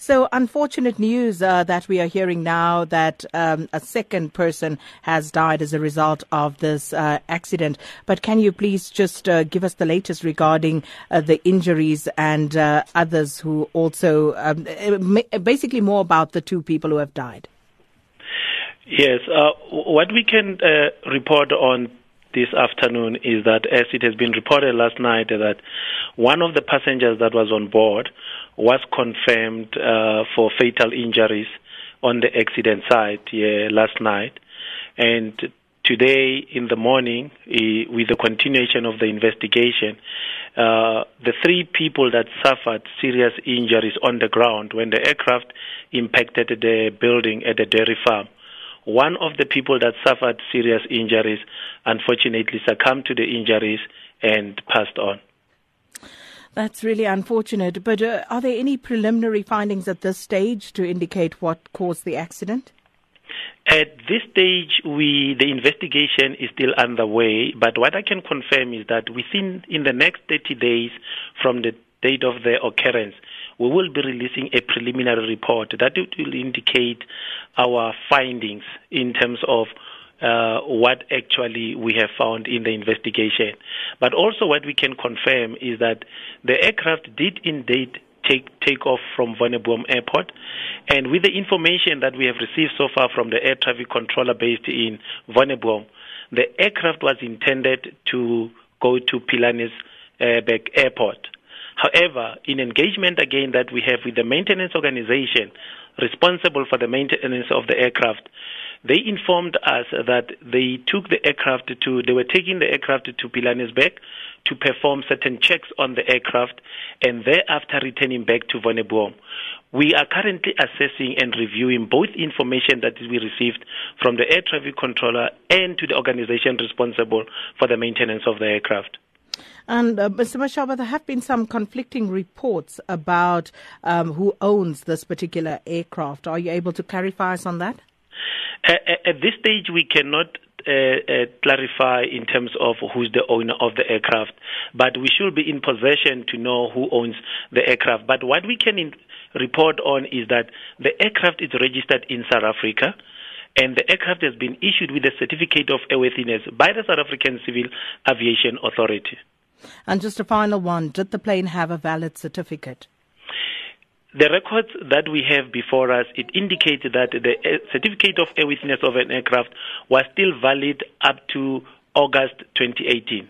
So, unfortunate news uh, that we are hearing now that um, a second person has died as a result of this uh, accident. But can you please just uh, give us the latest regarding uh, the injuries and uh, others who also, um, uh, basically, more about the two people who have died? Yes, what we can report on this afternoon is that, as it has been reported last night, that one of the passengers that was on board was confirmed uh, for fatal injuries on the accident site yeah, last night. And today in the morning, with the continuation of the investigation, uh, the three people that suffered serious injuries on the ground when the aircraft impacted the building at the dairy farm one of the people that suffered serious injuries unfortunately succumbed to the injuries and passed on. That's really unfortunate. But uh, are there any preliminary findings at this stage to indicate what caused the accident? At this stage, we the investigation is still underway. But what I can confirm is that within in the next 30 days from the date of the occurrence, we will be releasing a preliminary report that will indicate our findings in terms of uh, what actually we have found in the investigation. But also, what we can confirm is that the aircraft did indeed take take off from Wonderboom Airport, and with the information that we have received so far from the air traffic controller based in Wonderboom, the aircraft was intended to go to Pilanesberg uh, Airport. However, in engagement again that we have with the maintenance organization responsible for the maintenance of the aircraft, they informed us that they took the aircraft to, they were taking the aircraft to Pilanesberg to perform certain checks on the aircraft and thereafter returning back to Wonderboom. We are currently assessing and reviewing both information that we received from the air traffic controller and to the organization responsible for the maintenance of the aircraft. And uh, Mr. Mashaba, there have been some conflicting reports about um, who owns this particular aircraft. Are you able to clarify us on that? At, this stage, we cannot uh, uh, clarify in terms of who's the owner of the aircraft, but we should be in possession to know who owns the aircraft. But what we can in- report on is that the aircraft is registered in South Africa and the aircraft has been issued with a certificate of airworthiness by the South African Civil Aviation Authority. And just a final one did the plane have a valid certificate? The records that we have before us, it indicates that the certificate of airworthiness of an aircraft was still valid up to August 2018.